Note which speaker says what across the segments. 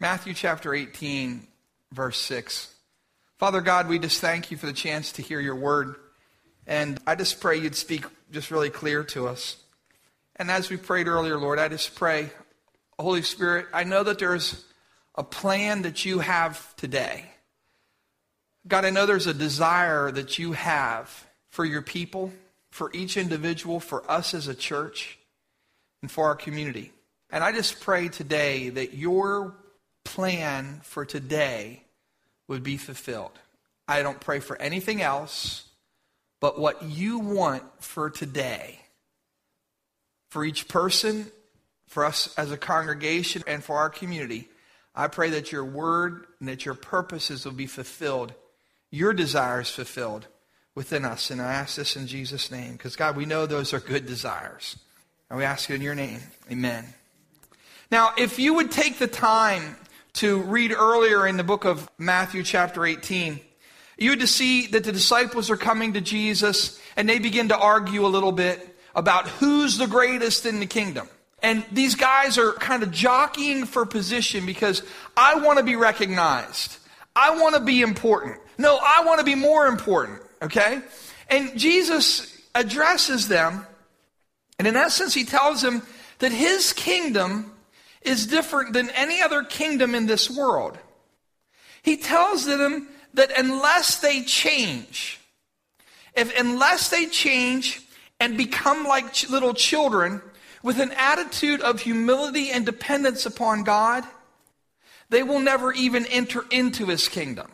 Speaker 1: Matthew chapter 18, verse 6. Father God, we just thank you for the chance to hear your word. And I just pray you'd speak just really clear to us. And as we prayed earlier, Lord, I just pray, Holy Spirit, I know that there's a plan that you have today. God, I know there's a desire that you have for your people, for each individual, for us as a church, and for our community. And I just pray today that your plan for today would be fulfilled. I don't pray for anything else but what you want for today. For each person, for us as a congregation, and for our community, I pray that your word and that your purposes will be fulfilled, your desires fulfilled within us. And I ask this in Jesus' name, because God, we know those are good desires. And we ask it in your name. Amen. Now, if you would take the time to read earlier in the book of Matthew, chapter 18, you would see that the disciples are coming to Jesus and they begin to argue a little bit about who's the greatest in the kingdom. And these guys are kind of jockeying for position because I want to be recognized. I want to be important. No, I want to be more important. Okay? And Jesus addresses them. And in essence, he tells them that his kingdom is different than any other kingdom in this world. He tells them that unless they change, if unless they change and become like little children with an attitude of humility and dependence upon God, they will never even enter into his kingdom.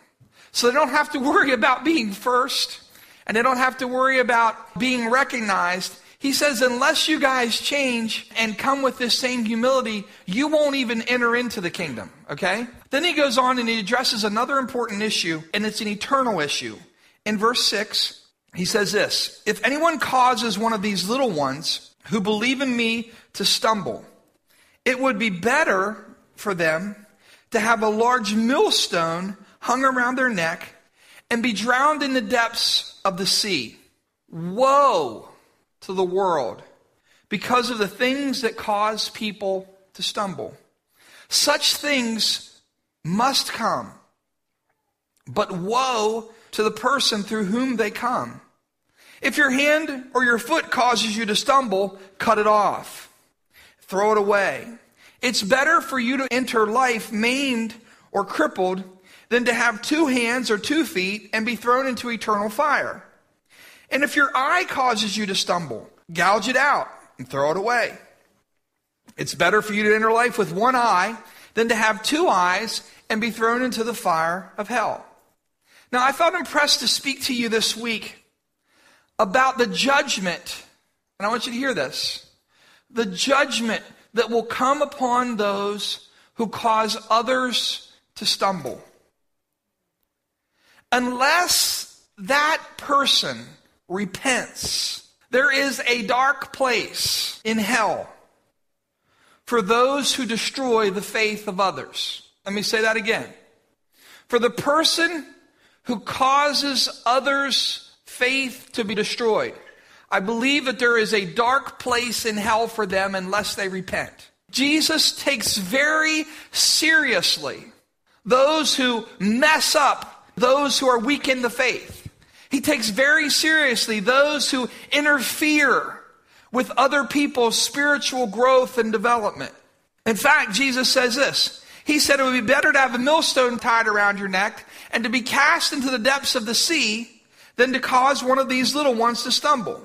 Speaker 1: So they don't have to worry about being first and they don't have to worry about being recognized he says, unless you guys change and come with this same humility, you won't even enter into the kingdom. Okay? Then he goes on and he addresses another important issue, and it's an eternal issue. In verse 6, he says this If anyone causes one of these little ones who believe in me to stumble, it would be better for them to have a large millstone hung around their neck and be drowned in the depths of the sea. Woe! To the world because of the things that cause people to stumble. Such things must come, but woe to the person through whom they come. If your hand or your foot causes you to stumble, cut it off. Throw it away. It's better for you to enter life maimed or crippled than to have two hands or two feet and be thrown into eternal fire. And if your eye causes you to stumble, gouge it out and throw it away. It's better for you to enter life with one eye than to have two eyes and be thrown into the fire of hell. Now, I felt impressed to speak to you this week about the judgment, and I want you to hear this the judgment that will come upon those who cause others to stumble. Unless that person repents. There is a dark place in hell for those who destroy the faith of others. Let me say that again. For the person who causes others' faith to be destroyed, I believe that there is a dark place in hell for them unless they repent. Jesus takes very seriously those who mess up those who are weak in the faith. He takes very seriously those who interfere with other people's spiritual growth and development. In fact, Jesus says this. He said it would be better to have a millstone tied around your neck and to be cast into the depths of the sea than to cause one of these little ones to stumble.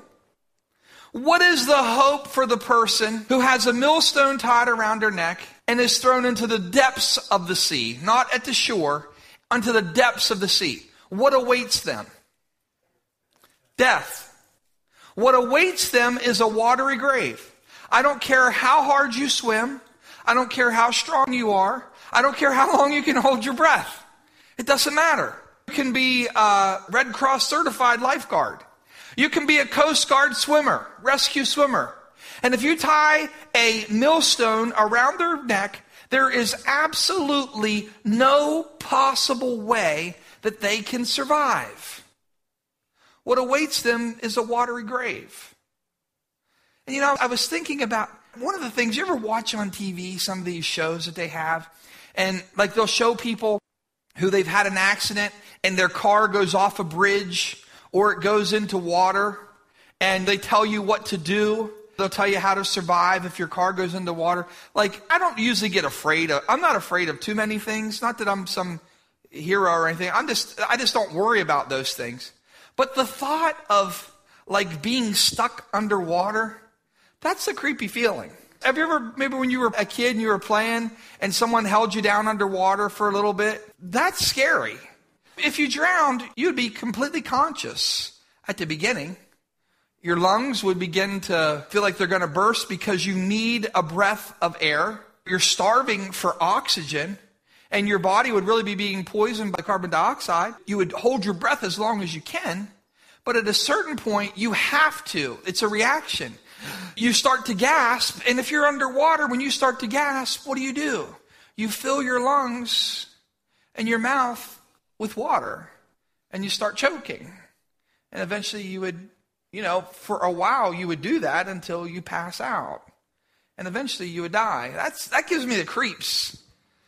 Speaker 1: What is the hope for the person who has a millstone tied around her neck and is thrown into the depths of the sea, not at the shore, unto the depths of the sea? What awaits them? Death. What awaits them is a watery grave. I don't care how hard you swim. I don't care how strong you are. I don't care how long you can hold your breath. It doesn't matter. You can be a Red Cross certified lifeguard. You can be a Coast Guard swimmer, rescue swimmer. And if you tie a millstone around their neck, there is absolutely no possible way that they can survive. What awaits them is a watery grave. And you know, I was thinking about one of the things you ever watch on TV, some of these shows that they have, And like they'll show people who they've had an accident and their car goes off a bridge or it goes into water and they tell you what to do. They'll tell you how to survive if your car goes into water. Like, I don't usually get afraid of, I'm not afraid of too many things. Not that I'm some hero or anything. I'm just, I just don't worry about those things. But the thought of like being stuck underwater, that's a creepy feeling. Have you ever, maybe when you were a kid and you were playing and someone held you down underwater for a little bit? That's scary. If you drowned, you'd be completely conscious at the beginning. Your lungs would begin to feel like they're going to burst because you need a breath of air. You're starving for oxygen and your body would really be being poisoned by carbon dioxide. You would hold your breath as long as you can. But at a certain point, you have to. It's a reaction. You start to gasp, and if you're underwater, when you start to gasp, what do you do? You fill your lungs and your mouth with water, and you start choking. And eventually, you would, you know, for a while, you would do that until you pass out. And eventually, you would die. That's, that gives me the creeps.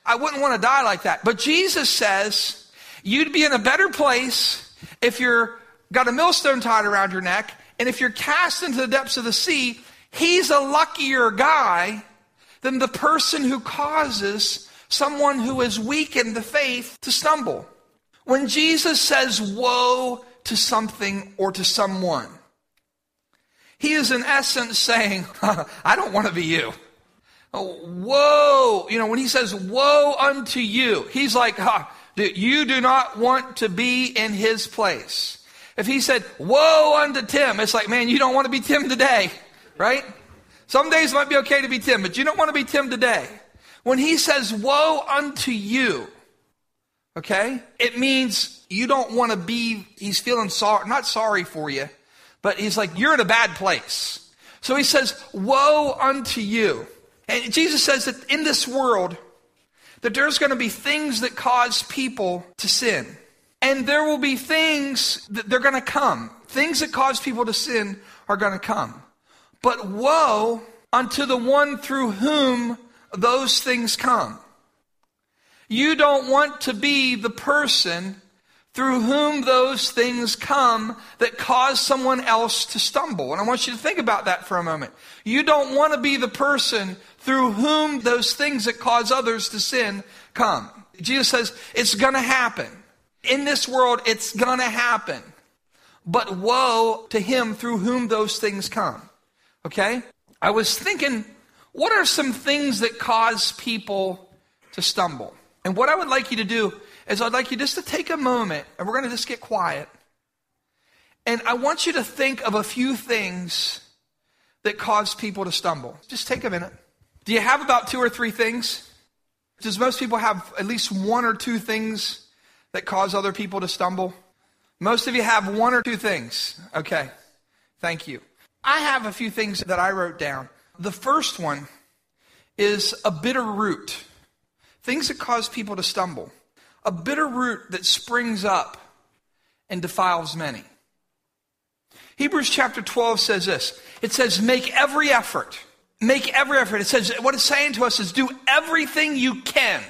Speaker 1: I wouldn't want to die like that. But Jesus says, you'd be in a better place if you're got a millstone tied around your neck and if you're cast into the depths of the sea, he's a luckier guy than the person who causes someone who is weak in the faith to stumble. When Jesus says woe to something or to someone, he is in essence saying, I don't want to be you. Oh, woe. You know, when he says woe unto you, he's like, huh, you do not want to be in his place. If he said, Woe unto Tim, it's like, man, you don't want to be Tim today, right? Some days it might be okay to be Tim, but you don't want to be Tim today. When he says, Woe unto you, okay, it means you don't want to be, he's feeling sorry, not sorry for you, but he's like, you're in a bad place. So he says, Woe unto you. And Jesus says that in this world, that there's going to be things that cause people to sin. And there will be things that they're going to come. Things that cause people to sin are going to come. But woe unto the one through whom those things come. You don't want to be the person through whom those things come that cause someone else to stumble. And I want you to think about that for a moment. You don't want to be the person through whom those things that cause others to sin come. Jesus says it's going to happen. In this world, it's going to happen. But woe to him through whom those things come. Okay? I was thinking, what are some things that cause people to stumble? And what I would like you to do is I'd like you just to take a moment, and we're going to just get quiet. And I want you to think of a few things that cause people to stumble. Just take a minute. Do you have about two or three things? Does most people have at least one or two things that cause other people to stumble? Most of you have one or two things. Okay. Thank you. I have a few things that I wrote down. The first one is a bitter root. Things that cause people to stumble. A bitter root that springs up and defiles many. Hebrews chapter 12 says this. It says, make every effort. Make every effort. It says, what it's saying to us is do everything you can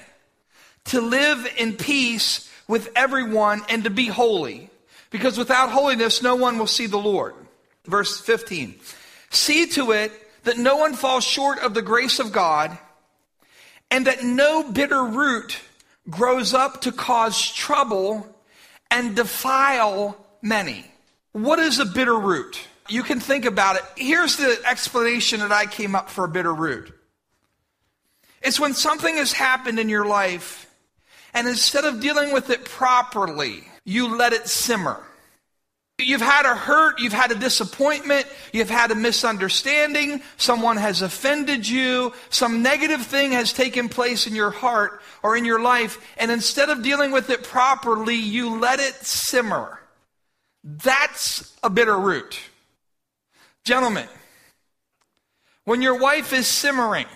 Speaker 1: to live in peace with everyone and to be holy, because without holiness, no one will see the Lord. Verse 15. See to it that no one falls short of the grace of God, and that no bitter root grows up to cause trouble and defile many. What is a bitter root? You can think about it. Here's the explanation that I came up for a bitter root. It's when something has happened in your life and instead of dealing with it properly, you let it simmer. You've had a hurt, you've had a disappointment, you've had a misunderstanding, someone has offended you, some negative thing has taken place in your heart or in your life, and instead of dealing with it properly, you let it simmer. That's a bitter root. Gentlemen, when your wife is simmering,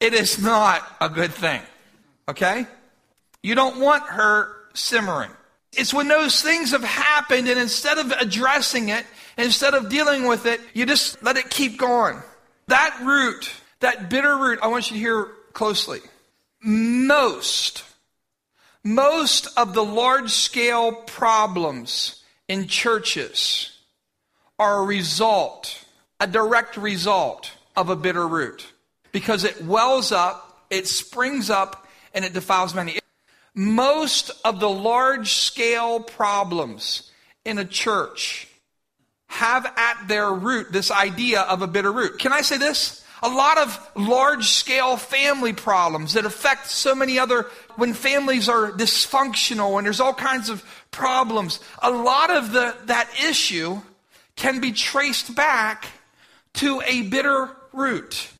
Speaker 1: it is not a good thing. Okay? You don't want her simmering. It's when those things have happened, and instead of addressing it, instead of dealing with it, you just let it keep going. That root, that bitter root, I want you to hear closely. most, most of the large scale problems in churches are a result, a direct result of a bitter root because it wells up, it springs up, and it defiles many. Most of the large scale problems in a church have at their root this idea of a bitter root. Can I say this? A lot of large scale family problems that affect so many other, when families are dysfunctional and there's all kinds of problems, a lot of the, that issue can be traced back to a bitter root.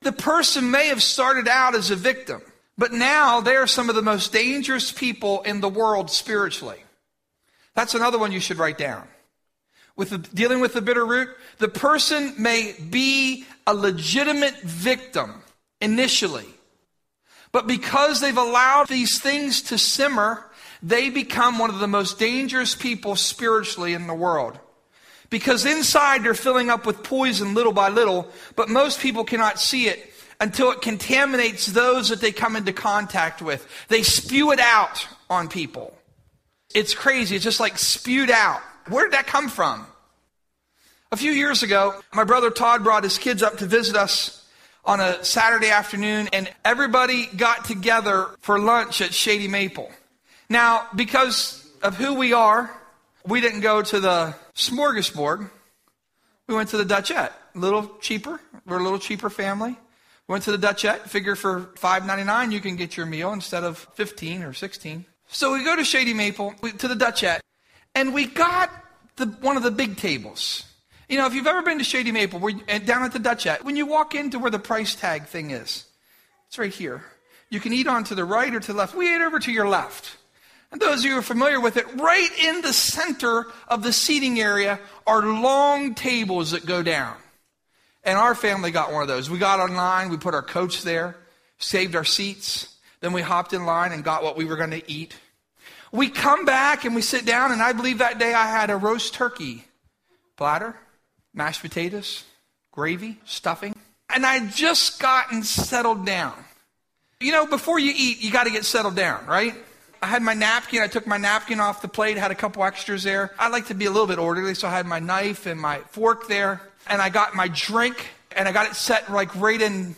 Speaker 1: The person may have started out as a victim, but now they are some of the most dangerous people in the world spiritually. That's another one you should write down. With the, dealing with the bitter root, the person may be a legitimate victim initially, but because they've allowed these things to simmer, they become one of the most dangerous people spiritually in the world. Because inside they're filling up with poison little by little, but most people cannot see it until it contaminates those that they come into contact with. They spew it out on people. It's crazy. It's just like spewed out. Where did that come from? A few years ago, my brother Todd brought his kids up to visit us on a Saturday afternoon, and everybody got together for lunch at Shady Maple. Now, because of who we are, we didn't go to the smorgasbord. We went to the Dutchette. A little cheaper. We're a little cheaper family. Went to the Dutchette. Figure for $5.99 you can get your meal instead of 15 or 16. So we go to Shady Maple to the Dutchette, and we got the, one of the big tables. You know, if you've ever been to Shady Maple, where, down at the Dutchette, when you walk into where the price tag thing is, it's right here. You can eat on to the right or to the left. We ate over to your left. And those of you who are familiar with it, right in the center of the seating area are long tables that go down. And our family got one of those. We got online, we put our coach there, saved our seats, then we hopped in line and got what we were going to eat. We come back and we sit down, and I believe that day I had a roast turkey platter mashed potatoes, gravy, stuffing. And I just gotten settled down. You know, before you eat, you got to get settled down, right? I had my napkin. I took my napkin off the plate, had a couple extras there. I like to be a little bit orderly, so I had my knife and my fork there. And I got my drink, and I got it set like right in,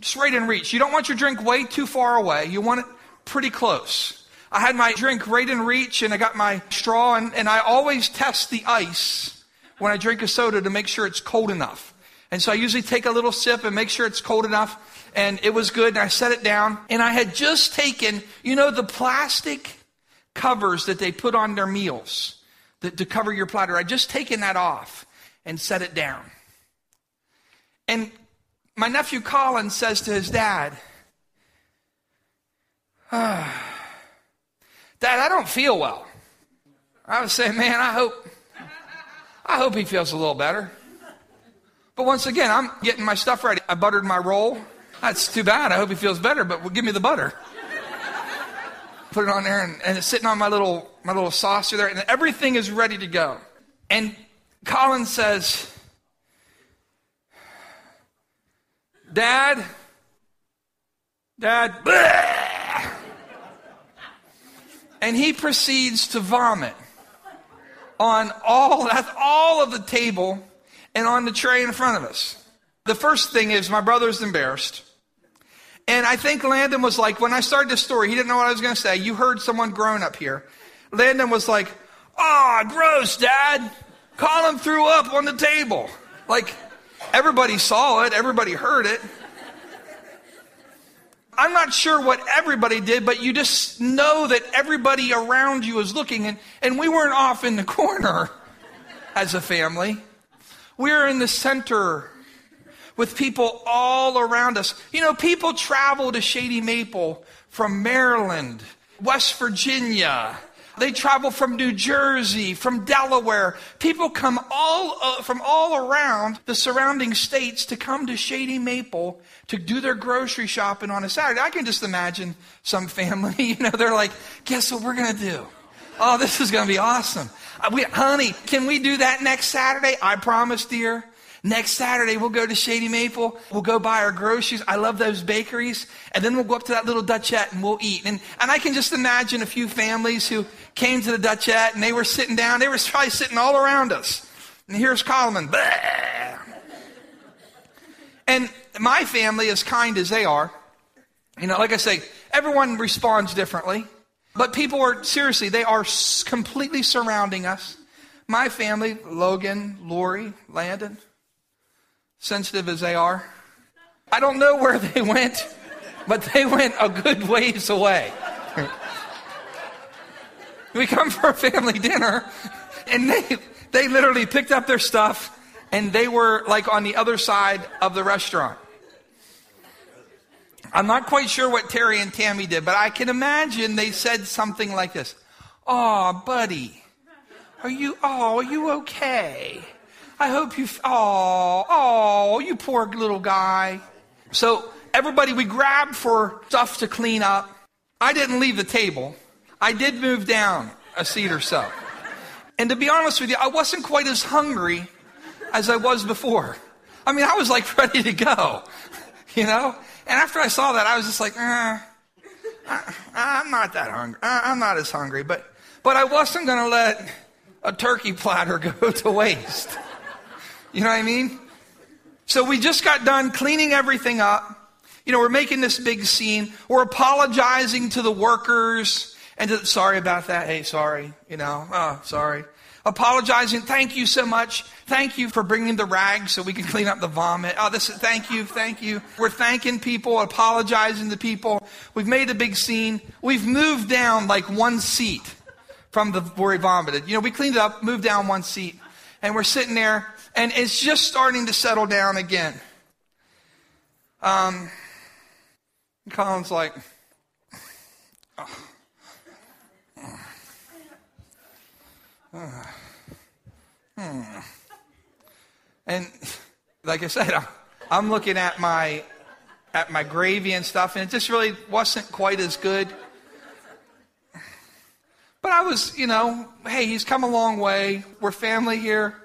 Speaker 1: just right in reach. You don't want your drink way too far away. You want it pretty close. I had my drink right in reach, and I got my straw, and, and I always test the ice when I drink a soda to make sure it's cold enough. And so I usually take a little sip and make sure it's cold enough. And it was good. And I set it down. And I had just taken, you know, the plastic covers that they put on their meals that, to cover your platter. I'd just taken that off and set it down. And my nephew Colin says to his dad, ah, Dad, I don't feel well. I was saying, man, I hope I hope he feels a little better. But once again, I'm getting my stuff ready. I buttered my roll. That's too bad. I hope he feels better, but give me the butter. Put it on there, and, and it's sitting on my little my little saucer there, and everything is ready to go. And Colin says, Dad, Dad, bleh! and he proceeds to vomit on all, that's all of the table and on the tray in front of us. The first thing is my brother's embarrassed. And I think Landon was like, when I started this story, he didn't know what I was going to say. You heard someone grown up here. Landon was like, ah, oh, gross, dad. Colin threw up on the table. Like, everybody saw it, everybody heard it. I'm not sure what everybody did, but you just know that everybody around you is looking. And, and we weren't off in the corner as a family. We were in the center with people all around us. You know, people travel to Shady Maple from Maryland, West Virginia, they travel from New Jersey, from Delaware. People come all uh, from all around the surrounding states to come to Shady Maple to do their grocery shopping on a Saturday. I can just imagine some family, you know, they're like, guess what we're going to do? Oh, this is going to be awesome. Uh, we, honey, can we do that next Saturday? I promise, dear. Next Saturday, we'll go to Shady Maple. We'll go buy our groceries. I love those bakeries. And then we'll go up to that little Dutchette and we'll eat. And, and I can just imagine a few families who came to the Dutchette and they were sitting down. They were probably sitting all around us. And here's Coleman. And my family, as kind as they are, you know, like I say, everyone responds differently. But people are, seriously, they are completely surrounding us. My family, Logan, Lori, Landon, sensitive as they are, I don't know where they went, but they went a good ways away. we come for a family dinner, and they, they literally picked up their stuff, and they were like on the other side of the restaurant. I'm not quite sure what Terry and Tammy did, but I can imagine they said something like this. Oh, buddy, are you, oh, are you okay? I hope you, oh, oh, you poor little guy. So everybody, we grabbed for stuff to clean up. I didn't leave the table. I did move down a seat or so. And to be honest with you, I wasn't quite as hungry as I was before. I mean, I was like ready to go, you know? And after I saw that, I was just like, eh, I, am not that hungry. I'm not as hungry. But, but I wasn't going to let a turkey platter go to waste. You know what I mean? So we just got done cleaning everything up. You know, we're making this big scene. We're apologizing to the workers and to, sorry about that. Hey, sorry. You know, oh, sorry apologizing. Thank you so much. Thank you for bringing the rags so we can clean up the vomit. Oh, this is, thank you, thank you. We're thanking people, apologizing to people. We've made a big scene. We've moved down like one seat from the where he vomited. You know, we cleaned it up, moved down one seat, and we're sitting there, and it's just starting to settle down again. Um, Colin's like, oh. Hmm. And like I said, I'm looking at my at my gravy and stuff, and it just really wasn't quite as good. But I was, you know, hey, he's come a long way. We're family here.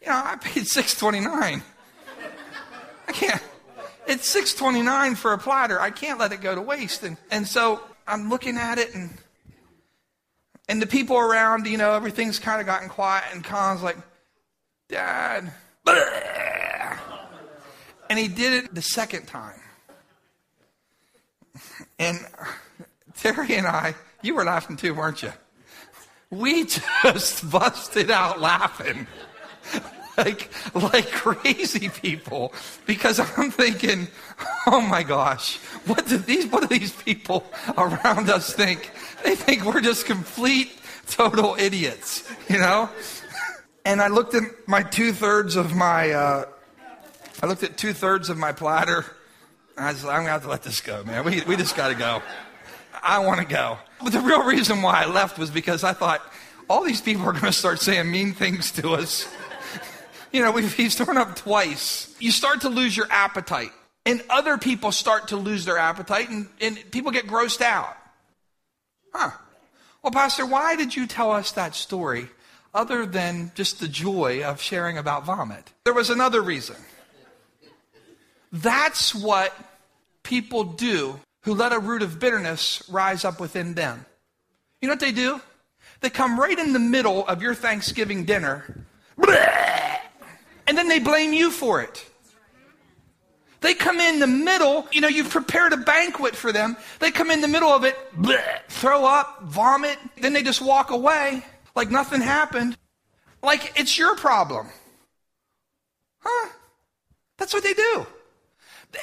Speaker 1: You know, I paid six twenty nine. I can't. It's six twenty nine for a platter. I can't let it go to waste. And and so I'm looking at it and and the people around, you know, everything's kind of gotten quiet, and Colin's like, Dad. And he did it the second time. And Terry and I, you were laughing too, weren't you? We just busted out laughing. like like crazy people because I'm thinking, oh my gosh, what do these what do these people around us think? They think we're just complete total idiots, you know? And I looked at my two thirds of my, uh, I looked at two thirds of my platter. I was like, I'm gonna have to let this go, man. We we just gotta go. I want to go. But the real reason why I left was because I thought all these people are to start saying mean things to us. You know, he's thrown up twice. You start to lose your appetite, and other people start to lose their appetite, and, and people get grossed out. Huh. Well, Pastor, why did you tell us that story other than just the joy of sharing about vomit? There was another reason. That's what people do who let a root of bitterness rise up within them. You know what they do? They come right in the middle of your Thanksgiving dinner, and then they blame you for it. They come in the middle, you know, you've prepared a banquet for them. They come in the middle of it, bleh, throw up, vomit, then they just walk away like nothing happened. Like it's your problem. Huh? That's what they do.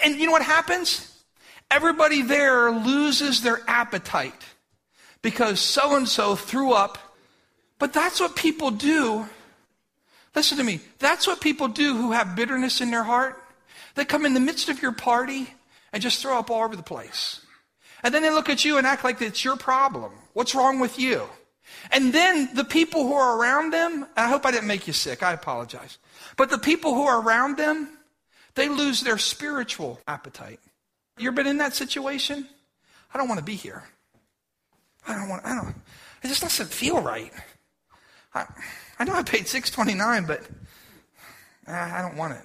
Speaker 1: And you know what happens? Everybody there loses their appetite because so and so threw up. But that's what people do. Listen to me. That's what people do who have bitterness in their heart. They come in the midst of your party and just throw up all over the place. And then they look at you and act like it's your problem. What's wrong with you? And then the people who are around them, I hope I didn't make you sick, I apologize. But the people who are around them, they lose their spiritual appetite. You ever been in that situation? I don't want to be here. I don't want, I don't, it just doesn't feel right. I, I know I paid 629, but ah, I don't want it.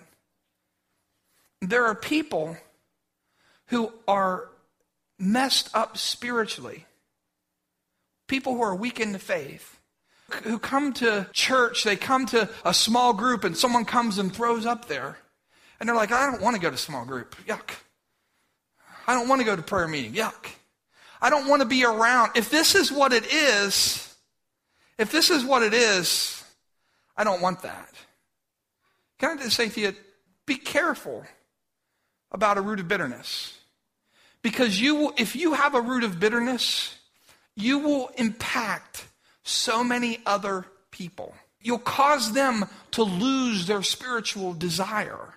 Speaker 1: There are people who are messed up spiritually, people who are weak in the faith, who come to church, they come to a small group, and someone comes and throws up there. And they're like, I don't want to go to small group. Yuck. I don't want to go to prayer meeting. Yuck. I don't want to be around. If this is what it is, if this is what it is, I don't want that. Can I just say to you, be careful about a root of bitterness. Because you will, if you have a root of bitterness, you will impact so many other people. You'll cause them to lose their spiritual desire.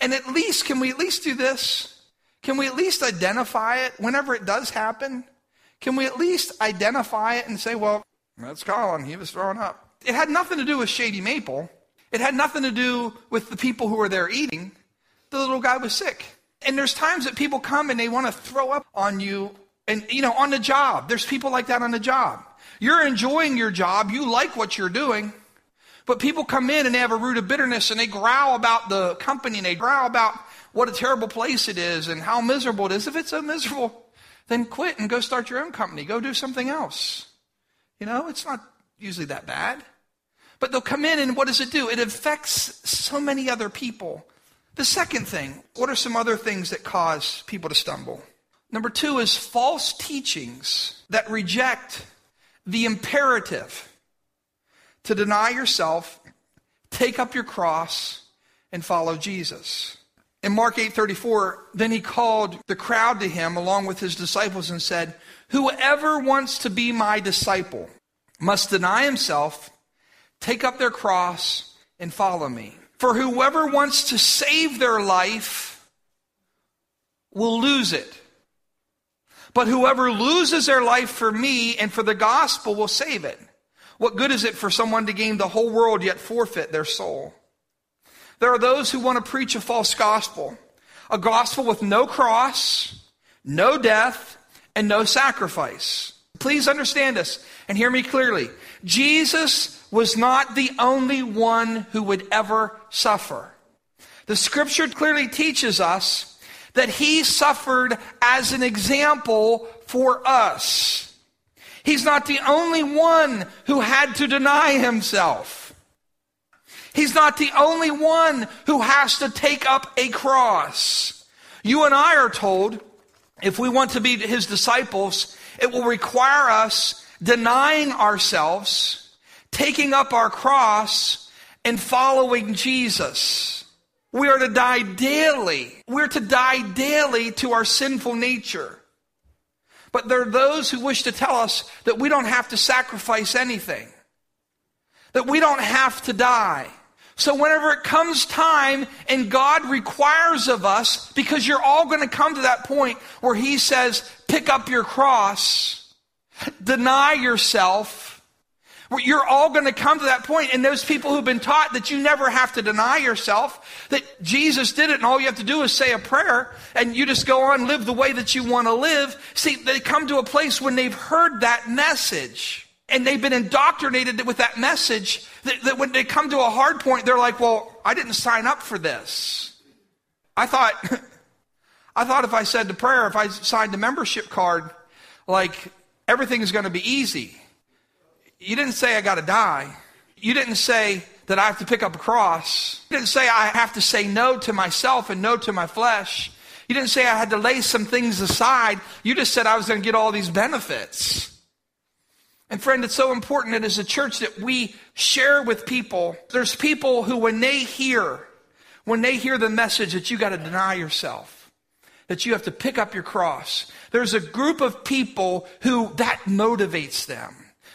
Speaker 1: And at least, can we at least do this? Can we at least identify it whenever it does happen? Can we at least identify it and say, well, that's Colin. He was throwing up. It had nothing to do with Shady Maple. It had nothing to do with the people who were there eating. The little guy was sick. And there's times that people come and they want to throw up on you and, you know, on the job. There's people like that on the job. You're enjoying your job. You like what you're doing. But people come in and they have a root of bitterness and they growl about the company and they growl about what a terrible place it is and how miserable it is. If it's so miserable, then quit and go start your own company. Go do something else. You know, it's not usually that bad. But they'll come in and what does it do? It affects so many other people. The second thing, what are some other things that cause people to stumble? Number two is false teachings that reject the imperative to deny yourself, take up your cross, and follow Jesus. In Mark 8:34, then he called the crowd to him along with his disciples and said, "Whoever wants to be my disciple must deny himself, take up their cross, and follow me." For whoever wants to save their life will lose it. But whoever loses their life for me and for the gospel will save it. What good is it for someone to gain the whole world yet forfeit their soul? There are those who want to preach a false gospel, a gospel with no cross, no death, and no sacrifice. Please understand this and hear me clearly. Jesus was not the only one who would ever suffer. The scripture clearly teaches us that he suffered as an example for us. He's not the only one who had to deny himself. He's not the only one who has to take up a cross. You and I are told if we want to be his disciples, it will require us denying ourselves taking up our cross and following Jesus. We are to die daily. We're to die daily to our sinful nature. But there are those who wish to tell us that we don't have to sacrifice anything, that we don't have to die. So whenever it comes time and God requires of us, because you're all going to come to that point where He says, pick up your cross, deny yourself, you're all going to come to that point, and those people who've been taught that you never have to deny yourself, that Jesus did it, and all you have to do is say a prayer, and you just go on live the way that you want to live. See, they come to a place when they've heard that message, and they've been indoctrinated with that message, that, that when they come to a hard point, they're like, "Well, I didn't sign up for this. I thought, I thought if I said the prayer, if I signed the membership card, like everything is going to be easy." You didn't say I got to die. You didn't say that I have to pick up a cross. You didn't say I have to say no to myself and no to my flesh. You didn't say I had to lay some things aside. You just said I was going to get all these benefits. And friend, it's so important that as a church that we share with people. There's people who when they hear, when they hear the message that you got to deny yourself, that you have to pick up your cross, there's a group of people who that motivates them.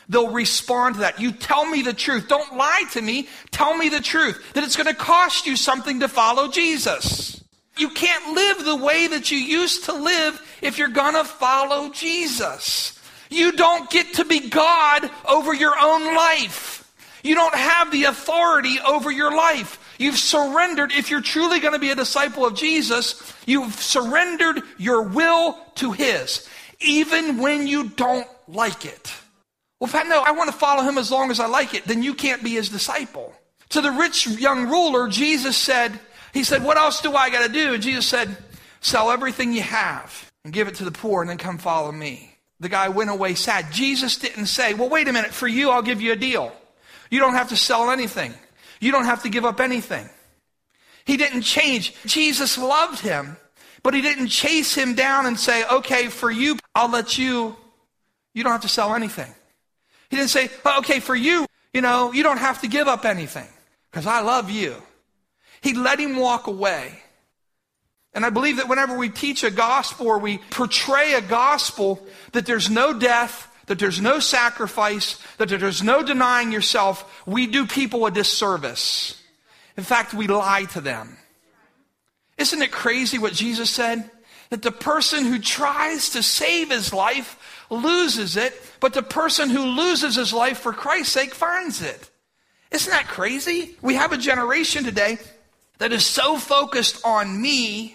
Speaker 1: They'll respond to that. You tell me the truth. Don't lie to me. Tell me the truth. That it's going to cost you something to follow Jesus. You can't live the way that you used to live if you're going to follow Jesus. You don't get to be God over your own life. You don't have the authority over your life. You've surrendered, if you're truly going to be a disciple of Jesus, you've surrendered your will to His, even when you don't like it. Well, if I know I want to follow him as long as I like it, then you can't be his disciple. To the rich young ruler, Jesus said, He said, What else do I got to do? And Jesus said, Sell everything you have and give it to the poor and then come follow me. The guy went away sad. Jesus didn't say, Well, wait a minute, for you, I'll give you a deal. You don't have to sell anything, you don't have to give up anything. He didn't change. Jesus loved him, but he didn't chase him down and say, Okay, for you, I'll let you, you don't have to sell anything. He didn't say, Okay, for you, you know, you don't have to give up anything because I love you. He let him walk away. And I believe that whenever we teach a gospel or we portray a gospel, that there's no death, that there's no sacrifice, that there's no denying yourself, we do people a disservice. In fact, we lie to them. Isn't it crazy what Jesus said? That the person who tries to save his life loses it, but the person who loses his life for Christ's sake finds it. Isn't that crazy? We have a generation today that is so focused on me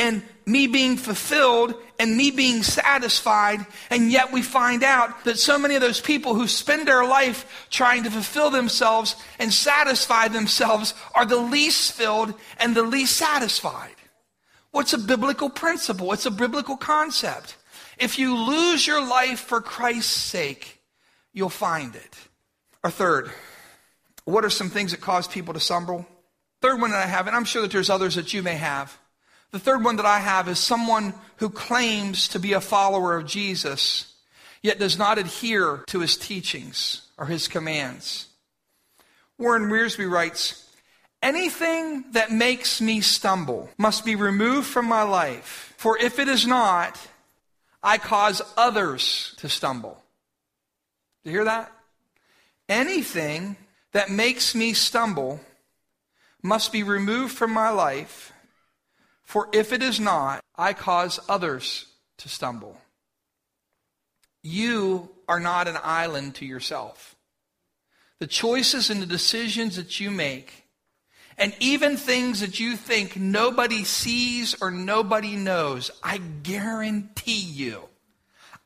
Speaker 1: and me being fulfilled and me being satisfied. And yet we find out that so many of those people who spend their life trying to fulfill themselves and satisfy themselves are the least filled and the least satisfied. What's a biblical principle? It's a biblical concept. If you lose your life for Christ's sake, you'll find it. Or third, what are some things that cause people to stumble? Third one that I have, and I'm sure that there's others that you may have. The third one that I have is someone who claims to be a follower of Jesus, yet does not adhere to his teachings or his commands. Warren Wiersbe writes, Anything that makes me stumble must be removed from my life, for if it is not, I cause others to stumble. Do you hear that? Anything that makes me stumble must be removed from my life, for if it is not, I cause others to stumble. You are not an island to yourself. The choices and the decisions that you make, and even things that you think nobody sees or nobody knows, I guarantee you,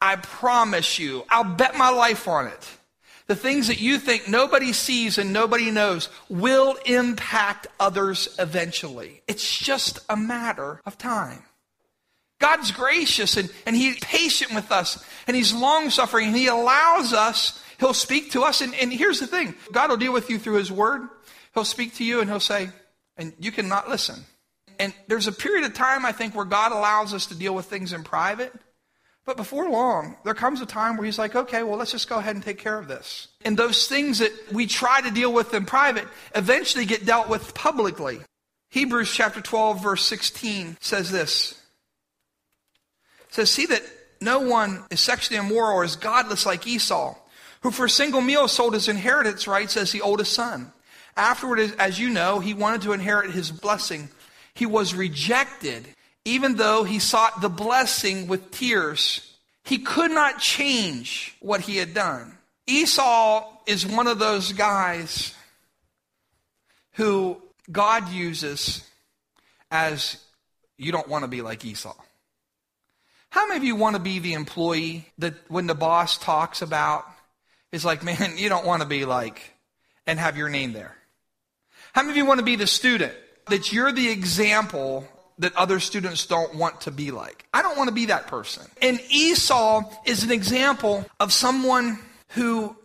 Speaker 1: I promise you, I'll bet my life on it the things that you think nobody sees and nobody knows will impact others eventually. It's just a matter of time. God's gracious and, and He's patient with us and He's long suffering and He allows us, He'll speak to us. And, and here's the thing God will deal with you through His Word. He'll speak to you and He'll say, and you cannot listen. And there's a period of time, I think, where God allows us to deal with things in private. But before long, there comes a time where he's like, okay, well, let's just go ahead and take care of this. And those things that we try to deal with in private eventually get dealt with publicly. Hebrews chapter 12, verse 16 says this. It says, See that no one is sexually immoral or is godless like Esau, who for a single meal sold his inheritance rights as the oldest son. Afterward, as you know, he wanted to inherit his blessing. He was rejected even though he sought the blessing with tears, he could not change what he had done. Esau is one of those guys who God uses as you don't want to be like Esau. How many of you want to be the employee that when the boss talks about is like, man, you don't want to be like, and have your name there? How many of you want to be the student that you're the example that other students don't want to be like. I don't want to be that person. And Esau is an example of someone who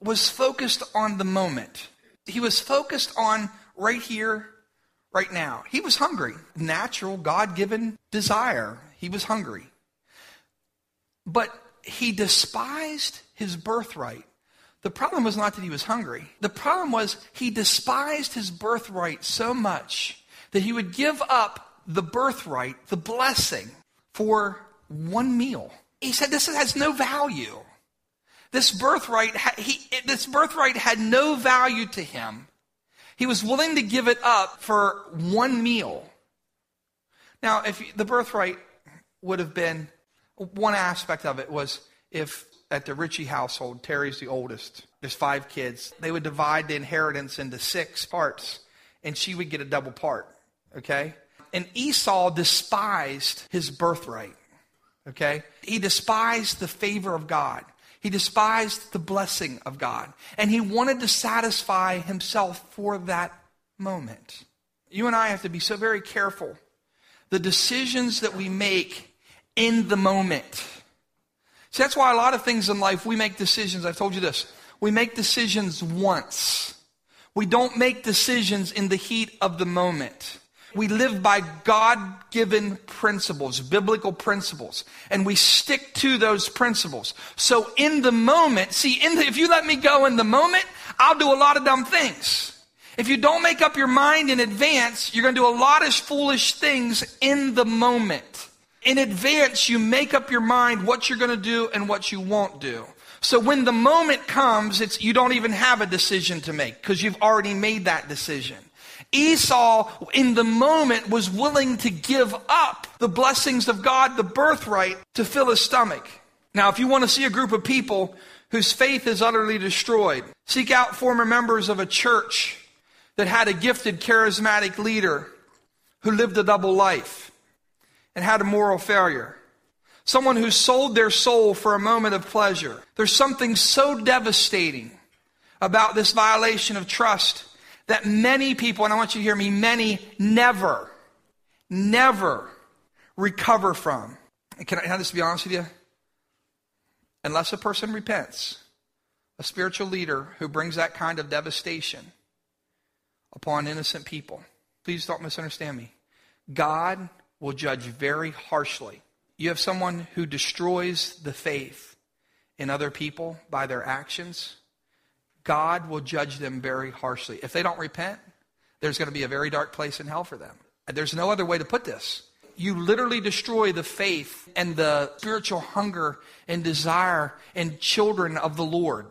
Speaker 1: was focused on the moment. He was focused on right here, right now. He was hungry. Natural, God given desire. He was hungry. But he despised his birthright. The problem was not that he was hungry. The problem was he despised his birthright so much that he would give up the birthright, the blessing, for one meal. He said this has no value. This birthright, he, this birthright had no value to him. He was willing to give it up for one meal. Now, if the birthright would have been one aspect of it was if at the Ritchie household, Terry's the oldest. There's five kids. They would divide the inheritance into six parts, and she would get a double part. Okay? And Esau despised his birthright. Okay? He despised the favor of God. He despised the blessing of God. And he wanted to satisfy himself for that moment. You and I have to be so very careful. The decisions that we make in the moment. See, that's why a lot of things in life, we make decisions. I've told you this. We make decisions once. We don't make decisions in the heat of the moment. We live by God given principles, biblical principles, and we stick to those principles. So in the moment, see, the, if you let me go in the moment, I'll do a lot of dumb things. If you don't make up your mind in advance, you're going to do a lot of foolish things in the moment. In advance, you make up your mind what you're going to do and what you won't do. So when the moment comes, it's, you don't even have a decision to make because you've already made that decision. Esau, in the moment, was willing to give up the blessings of God, the birthright, to fill his stomach. Now, if you want to see a group of people whose faith is utterly destroyed, seek out former members of a church that had a gifted, charismatic leader who lived a double life and had a moral failure. Someone who sold their soul for a moment of pleasure. There's something so devastating about this violation of trust that many people, and I want you to hear me, many never, never recover from. Can I, can I just be honest with you? Unless a person repents, a spiritual leader who brings that kind of devastation upon innocent people, please don't misunderstand me. God will judge very harshly. You have someone who destroys the faith in other people by their actions. God will judge them very harshly. If they don't repent, there's going to be a very dark place in hell for them. There's no other way to put this. You literally destroy the faith and the spiritual hunger and desire in children of the Lord.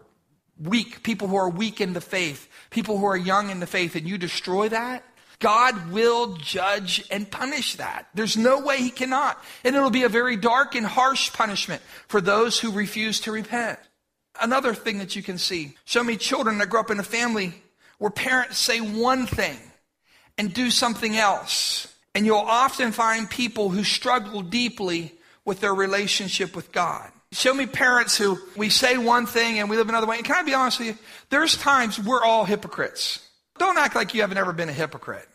Speaker 1: Weak, people who are weak in the faith, people who are young in the faith, and you destroy that, God will judge and punish that. There's no way He cannot. And it'll be a very dark and harsh punishment for those who refuse to repent. Another thing that you can see show me children that grow up in a family where parents say one thing and do something else. And you'll often find people who struggle deeply with their relationship with God. Show me parents who we say one thing and we live another way. And can I be honest with you? There's times we're all hypocrites. Don't act like you haven't ever been a hypocrite.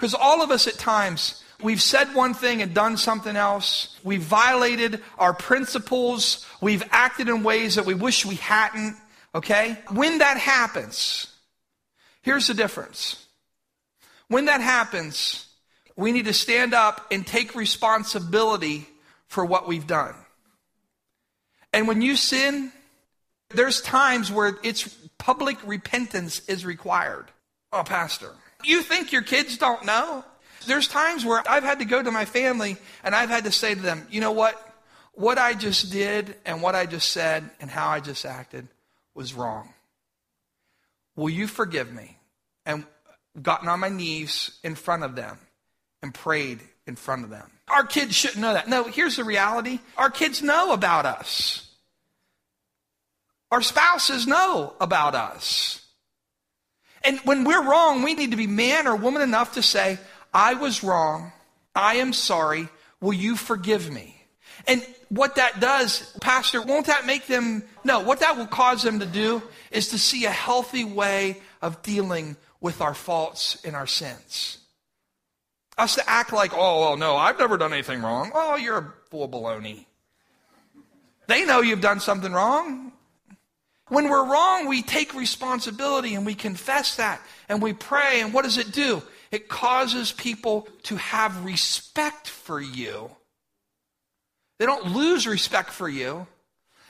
Speaker 1: Because all of us at times, we've said one thing and done something else. We've violated our principles. We've acted in ways that we wish we hadn't. Okay? When that happens, here's the difference. When that happens, we need to stand up and take responsibility for what we've done. And when you sin, there's times where it's public repentance is required. Oh, Pastor, you think your kids don't know? There's times where I've had to go to my family and I've had to say to them, you know what? What I just did and what I just said and how I just acted was wrong. Will you forgive me? And gotten on my knees in front of them and prayed in front of them. Our kids shouldn't know that. No, here's the reality our kids know about us, our spouses know about us. And when we're wrong, we need to be man or woman enough to say, I was wrong. I am sorry. Will you forgive me? And what that does, Pastor, won't that make them, no, what that will cause them to do is to see a healthy way of dealing with our faults and our sins. Us to act like, oh, well, no, I've never done anything wrong. Oh, you're a full baloney. They know you've done something wrong. When we're wrong, we take responsibility and we confess that and we pray. And what does it do? It causes people to have respect for you. They don't lose respect for you.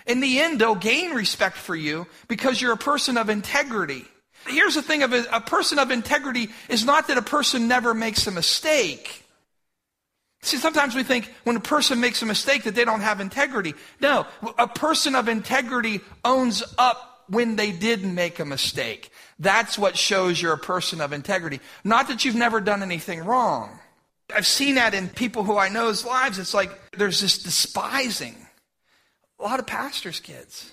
Speaker 1: In the end, they'll gain respect for you because you're a person of integrity. Here's the thing of a, a person of integrity is not that a person never makes a mistake. See, sometimes we think when a person makes a mistake that they don't have integrity. No, a person of integrity owns up when they did make a mistake. That's what shows you're a person of integrity. Not that you've never done anything wrong. I've seen that in people who I know's lives. It's like there's this despising. A lot of pastors' kids.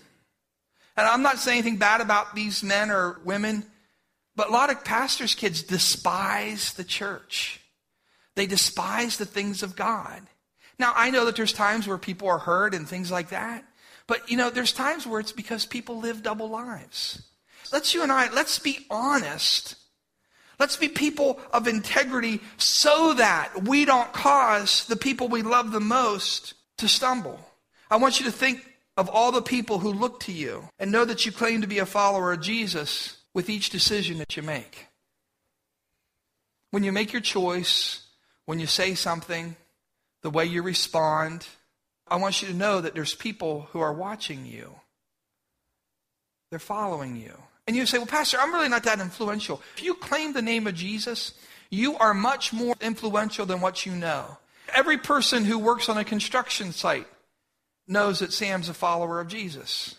Speaker 1: And I'm not saying anything bad about these men or women, but a lot of pastors' kids despise the church. They despise the things of God. Now, I know that there's times where people are hurt and things like that, But, you know, there's times where it's because people live double lives. Let's you and I, let's be honest. Let's be people of integrity so that we don't cause the people we love the most to stumble. I want you to think of all the people who look to you and know that you claim to be a follower of Jesus with each decision that you make. When you make your choice, when you say something, the way you respond, I want you to know that there's people who are watching you. They're following you. And you say, well, Pastor, I'm really not that influential. If you claim the name of Jesus, you are much more influential than what you know. Every person who works on a construction site knows that Sam's a follower of Jesus.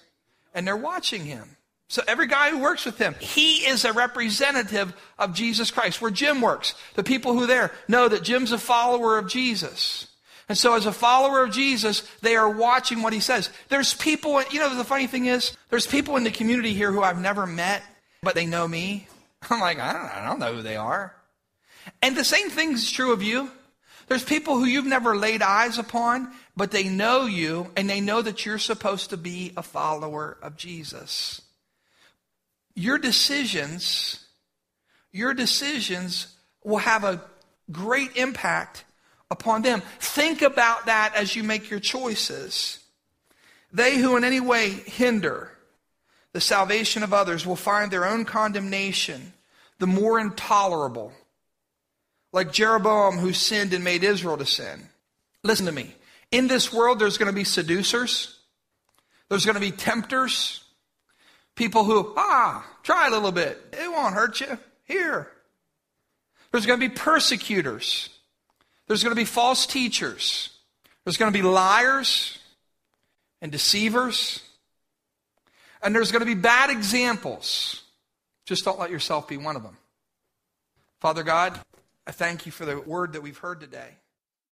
Speaker 1: And they're watching him. So every guy who works with him, he is a representative of Jesus Christ. Where Jim works, the people who there know that Jim's a follower of Jesus. And so as a follower of Jesus, they are watching what he says. There's people, you know, the funny thing is, there's people in the community here who I've never met, but they know me. I'm like, I don't, I don't know who they are. And the same thing is true of you. There's people who you've never laid eyes upon, but they know you and they know that you're supposed to be a follower of Jesus your decisions, your decisions will have a great impact upon them. Think about that as you make your choices. They who in any way hinder the salvation of others will find their own condemnation the more intolerable. Like Jeroboam who sinned and made Israel to sin. Listen to me. In this world, there's going to be seducers. There's going to be tempters. People who, ah, try a little bit. It won't hurt you. Here. There's going to be persecutors. There's going to be false teachers. There's going to be liars and deceivers. And there's going to be bad examples. Just don't let yourself be one of them. Father God, I thank you for the word that we've heard today.